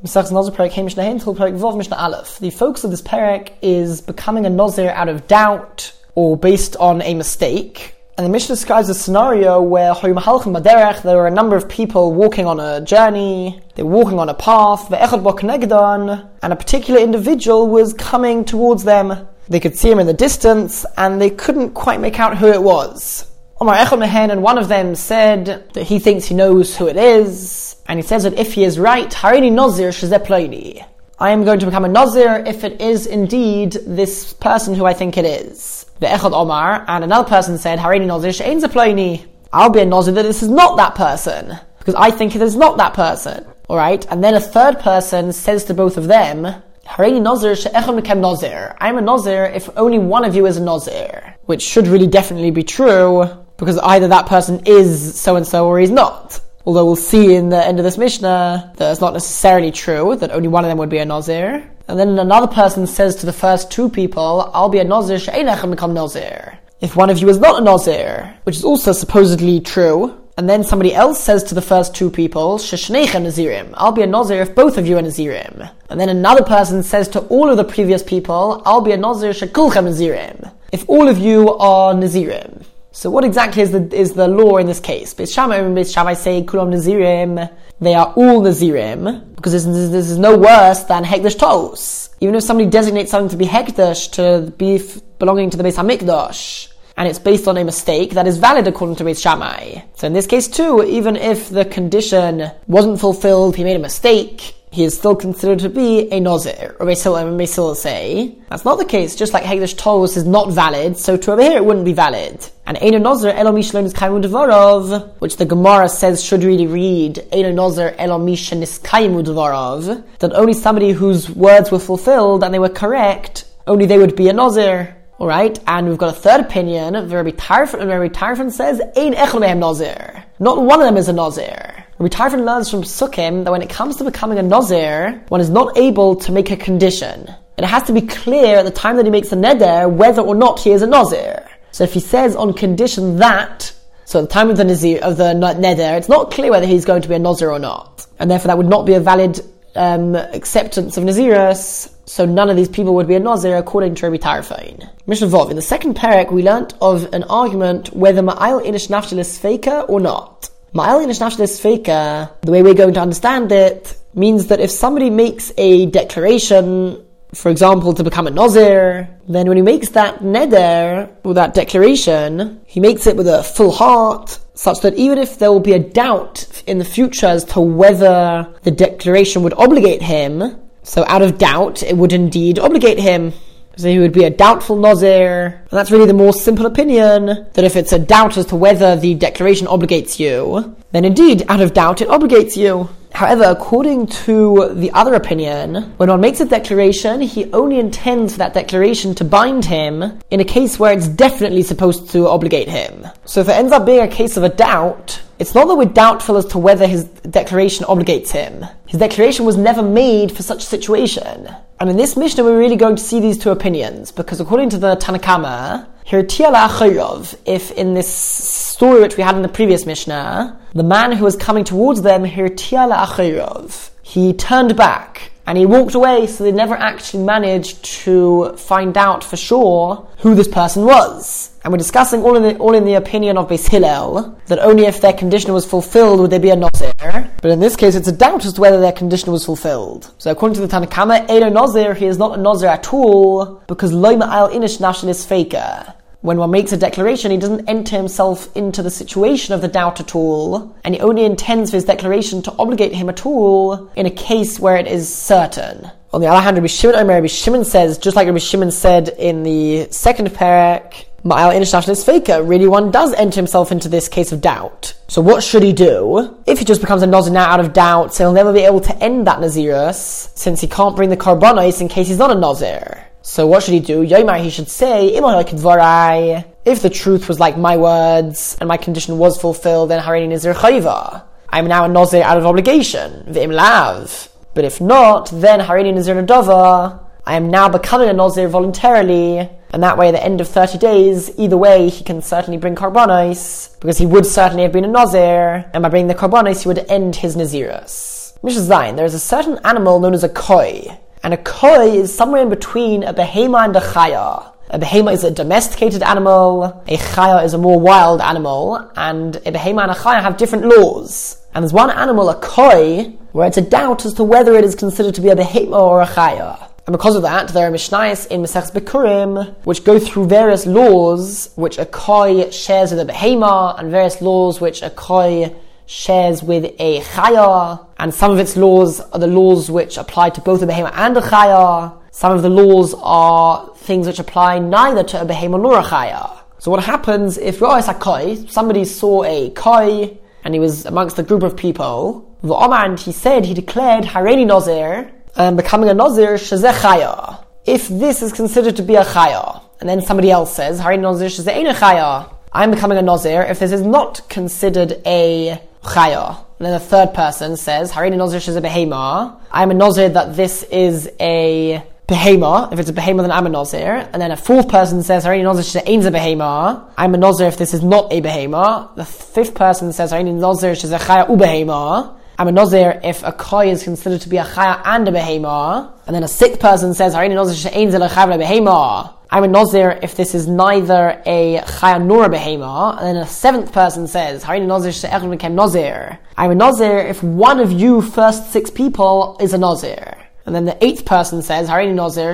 The focus of this parak is becoming a Nazir out of doubt or based on a mistake. And the Mishnah describes a scenario where there were a number of people walking on a journey, they were walking on a path, and a particular individual was coming towards them. They could see him in the distance, and they couldn't quite make out who it was. Omar Echad Mehen, and one of them said that he thinks he knows who it is, and he says that if he is right, Harini Nazir Shazeploini. I am going to become a Nazir if it is indeed this person who I think it is. The Echad Omar, and another person said, Harini Nazir Shein Zeploini. I'll be a Nazir that this is not that person, because I think it is not that person. Alright? And then a third person says to both of them, Harini Nazir She'echad Mekem Nazir. I'm a Nazir if only one of you is a Nazir. Which should really definitely be true, because either that person is so and so or he's not. Although we'll see in the end of this Mishnah that it's not necessarily true, that only one of them would be a Nazir. And then another person says to the first two people, I'll be a Nazir, she'enechem become Nazir. If one of you is not a Nazir, which is also supposedly true, and then somebody else says to the first two people, Sheshnechem Nazirim, I'll be a Nazir if both of you are Nazirim. And then another person says to all of the previous people, I'll be a Nazir Shekulchem Nazirim, if all of you are Nazirim. So what exactly is the, is the law in this case? Beis Shammai and Shammai say Kulam Nazirim, they are all Nazirim, because this, this, this is no worse than Hekdesh Tos. Even if somebody designates something to be Hekdesh, to be belonging to the Beis HaMikdash, and it's based on a mistake, that is valid according to Beis Shammai. So in this case too, even if the condition wasn't fulfilled, he made a mistake, he is still considered to be a Nazir. And Rabbi say that's not the case. Just like Hekdesh Tos is not valid, so to over here it wouldn't be valid. And Eino Nazir Elo Mishlon is Devarov, which the Gemara says should really read Eino Nazir Elo Mishan is Devarov, that only somebody whose words were fulfilled and they were correct, only they would be a Nazir. Alright, and we've got a third opinion, Rabbi Tarfon, and Rabbi Tarfon says, Ein Echel Nazir. Not one of them is a Nazir. Rabbi Tarfon learns from Sukkim that when it comes to becoming a Nazir, one is not able to make a condition. It has to be clear at the time that he makes the neder whether or not he is a Nazir. So if he says on condition that, so at the time of the Nazir, of the neder, it's not clear whether he's going to be a Nazir or not. And therefore that would not be a valid um, acceptance of Nazirus, so none of these people would be a Nazir according to Rabbi Tarfon. Mishnah Vov. In the second parak, we learnt of an argument whether Ma'al Inish Nafshil is faker or not. Ma'al Inish Nafshil the way we're going to understand it, means that if somebody makes a declaration, for example, to become a Nazir, then when he makes that neder, or that declaration, he makes it with a full heart, such that even if there will be a doubt in the future as to whether the declaration would obligate him, so out of doubt, it would indeed obligate him. So he would be a doubtful Nazir. And that's really the more simple opinion, that if it's a doubt as to whether the declaration obligates you, then indeed, out of doubt, it obligates you. However, according to the other opinion, when one makes a declaration, he only intends for that declaration to bind him in a case where it's definitely supposed to obligate him. So if it ends up being a case of a doubt, it's not that we're doubtful as to whether his declaration obligates him. His declaration was never made for such a situation. And in this Mishnah, we're really going to see these two opinions, because according to the Tanna Kamma, if in this story which we had in the previous Mishnah, the man who was coming towards them, he turned back and he walked away, so they never actually managed to find out for sure who this person was. And we're discussing all in the, all in the opinion of Beis Hillel, that only if their condition was fulfilled would they be a Nazir. But in this case, it's a doubt as to whether their condition was fulfilled. So according to the Tanna Kamma, Edo Nazir, he is not a Nazir at all, because Loima al Inish Nashin is faker when one makes a declaration, he doesn't enter himself into the situation of the doubt at all, and he only intends for his declaration to obligate him at all in a case where it is certain. On the other hand, Rabbi Shimon Omer, Rabbi Shimon says, just like Rabbi Shimon said in the second parak, Ma'al Inishnash is faker, really one does enter himself into this case of doubt. So what should he do? If he just becomes a Nazir out of doubt, so he'll never be able to end that Nazirus, since he can't bring the Karbonis in case he's not a Nazir. So what should he do? Yomar, he should say, if the truth was like my words, and my condition was fulfilled, then Harini Nazir Chayva. I'm now a Nazir out of obligation. V'im lav. But if not, then Harini Nazir Nadova. I am now becoming a Nazir voluntarily, and that way at the end of 30 days, either way, he can certainly bring Karbonis, because he would certainly have been a Nazir, and by bringing the Karbonis, he would end his Nazirus. Mishnah Zayin, there is a certain animal known as a koi, and a koi is somewhere in between a behema and a chaya. A behema is a domesticated animal, a chaya is a more wild animal, and a behema and a chaya have different laws. And there's one animal, a koi, where it's a doubt as to whether it is considered to be a behema or a chaya. And because of that, there are Mishnayos in Maseches Bikurim which go through various laws which a koi shares with a behema, and various laws which a koi shares with a chaya, and some of its laws are the laws which apply to both a behema and a chaya. Some of the laws are things which apply neither to a behema nor a chaya. So what happens if you're a koi, somebody saw a koi, and he was amongst a group of people, the and he said, he declared, Hareni Nazir, um, becoming a Nazir, Shazeh Chaya. If this is considered to be a Chaya, and then somebody else says, Hareni Nazir Shazeh Chaya, I'm becoming a Nazir, if this is not considered a chaya. And then the third person says, Harini Nazir is a behema. I'm a Nazir that this is a behema. If it's a behema, then I'm a Nazir. And then a fourth person says, Harini Nazir is a behema. I'm a Nazir if this is not a behema. The fifth person says, Harini Nazir is a chaya ubehema. I'm a Nazir if a koi is considered to be a chaya and a behema. And then a sixth person says, Harini Nazir is a behema. I'm a Nazir if this is neither a Chaya nor a Behema. And then a seventh person says, Harini Nazir became Nazir. I'm a Nazir if one of you first six people is a Nazir. And then the eighth person says, Harini Nazir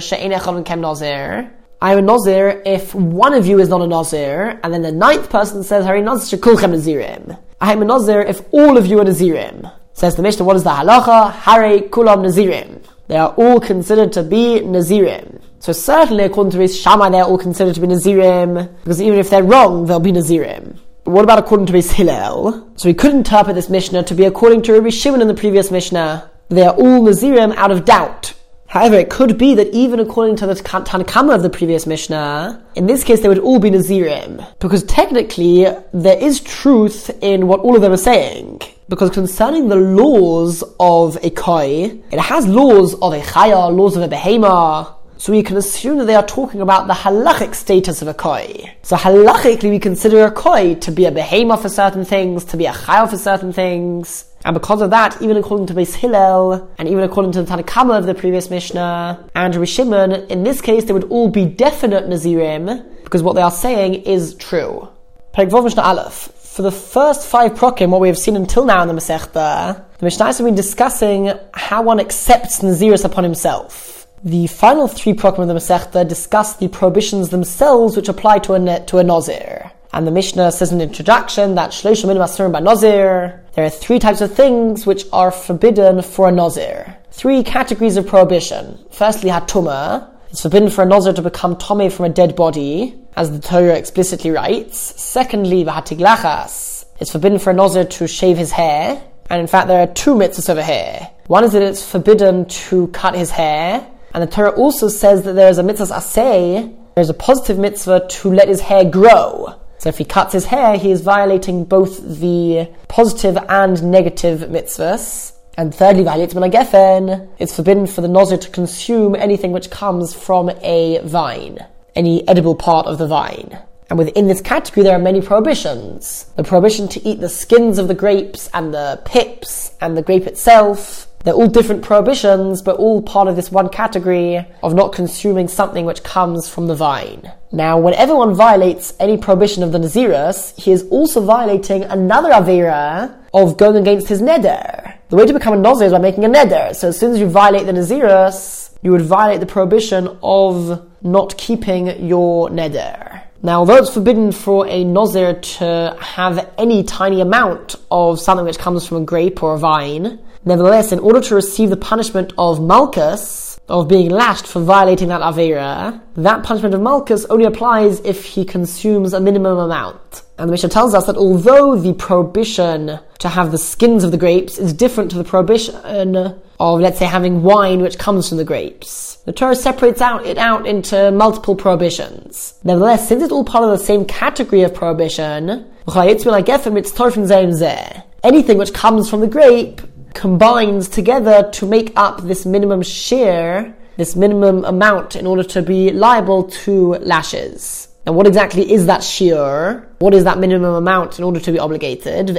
became Nazir. I'm a Nazir if one of you is not a Nazir. And then the ninth person says, Harini Nazir she'kulchem Nazirim. I'm a Nazir if all of you are Nazirim. Says the Mishnah, what is the halacha? Hare kulam Nazirim. They are all considered to be Nazirim. So certainly, according to Beis Shammai, they're all considered to be Nazirim, because even if they're wrong, they'll be Nazirim. But what about according to Beis Hillel? So we could interpret this Mishnah to be according to Rabbi Shimon in the previous Mishnah. They are all Nazirim out of doubt. However, it could be that even according to the Tanna Kamma of the previous Mishnah, in this case they would all be Nazirim. Because technically, there is truth in what all of them are saying. Because concerning the laws of a koi, it has laws of a chaya, laws of a behema, so we can assume that they are talking about the halachic status of a koi. So halachically we consider a koi to be a behemoth for certain things, to be a chayil for certain things. And because of that, even according to Beis Hillel, and even according to the Tanna Kamma of the previous Mishnah, and Rishimon, in this case they would all be definite Nazirim, because what they are saying is true. Perek Mishnah Aleph. For the first five prokim, what we have seen until now in the Masechta, the Mishnah has been discussing how one accepts Naziris upon himself. The final three prokim of the Masechta discuss the prohibitions themselves which apply to a, to a Nazir. And the Mishnah says in the introduction that Minim Asurim by Nazir, there are three types of things which are forbidden for a Nazir. Three categories of prohibition. Firstly, Hatuma. It's forbidden for a Nazir to become Tomei from a dead body, as the Torah explicitly writes. Secondly, Vahatiglachas. It's forbidden for a Nazir to shave his hair. And in fact, there are two mitzvahs over here. One is that it's forbidden to cut his hair, and the Torah also says that there is a mitzvah asay, there's a positive mitzvah to let his hair grow. So if he cuts his hair, he is violating both the positive and negative mitzvahs. And thirdly, it's forbidden for the Nazir to consume anything which comes from a vine, any edible part of the vine. And within this category, there are many prohibitions. The prohibition to eat the skins of the grapes and the pips and the grape itself, they're all different prohibitions, but all part of this one category of not consuming something which comes from the vine. Now, whenever one violates any prohibition of the Naziris, he is also violating another Avera of going against his neder. The way to become a Nazir is by making a neder. So as soon as you violate the Naziris, you would violate the prohibition of not keeping your neder. Now, although it's forbidden for a Nazir to have any tiny amount of something which comes from a grape or a vine, Nevertheless, in order to receive the punishment of Malchus, of being lashed for violating that Avera, that punishment of Malchus only applies if he consumes a minimum amount. And the Mishnah tells us that although the prohibition to have the skins of the grapes is different to the prohibition of, let's say, having wine which comes from the grapes, the Torah separates out it out into multiple prohibitions. Nevertheless, since it's all part of the same category of prohibition, anything which comes from the grape combines together to make up this minimum share, this minimum amount in order to be liable to lashes. Now, what exactly is that shear? What is that minimum amount in order to be obligated?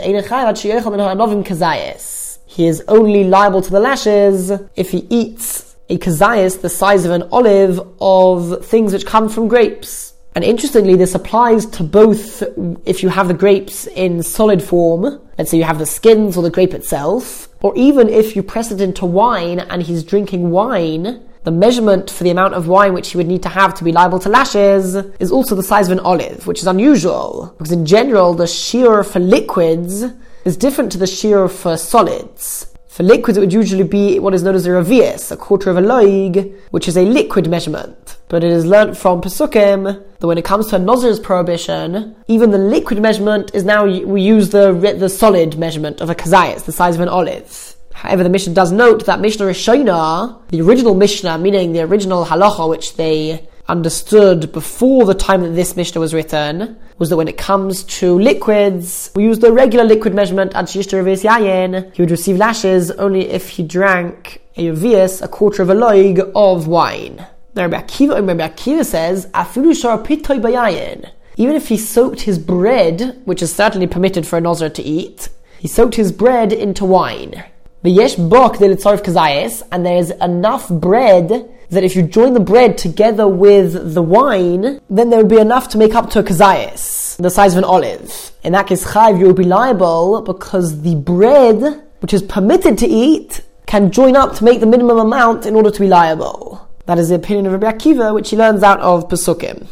he is only liable to the lashes if he eats a kazayas the size of an olive of things which come from grapes. And interestingly, this applies to both if you have the grapes in solid form, let's say you have the skins or the grape itself, or even if you press it into wine and he's drinking wine, the measurement for the amount of wine which he would need to have to be liable to lashes is also the size of an olive, which is unusual, because in general the shear for liquids is different to the shear for solids. For liquids, it would usually be what is known as a revius, a quarter of a loig, which is a liquid measurement. But it is learnt from Pesukim that when it comes to a Nozir's prohibition, even the liquid measurement is now, we use the, the solid measurement of a kazayas, the size of an olive. However, the Mishnah does note that Mishnah Rishona, the original Mishnah, meaning the original halacha which they understood before the time that this Mishnah was written was that when it comes to liquids, we use the regular liquid measurement. He would receive lashes only if he drank a revius, a quarter of a loig of wine. Now Rabbi Akiva, Rabbi Akiva says. Even if he soaked his bread, which is certainly permitted for a Nazir to eat, he soaked his bread into wine. The yesh bok del kazayis, and there's enough bread that if you join the bread together with the wine, then there would be enough to make up to a kazayas, the size of an olive. In that case, chayv, you would be liable because the bread, which is permitted to eat, can join up to make the minimum amount in order to be liable. That is the opinion of Rabbi Akiva, which he learns out of Pesukim.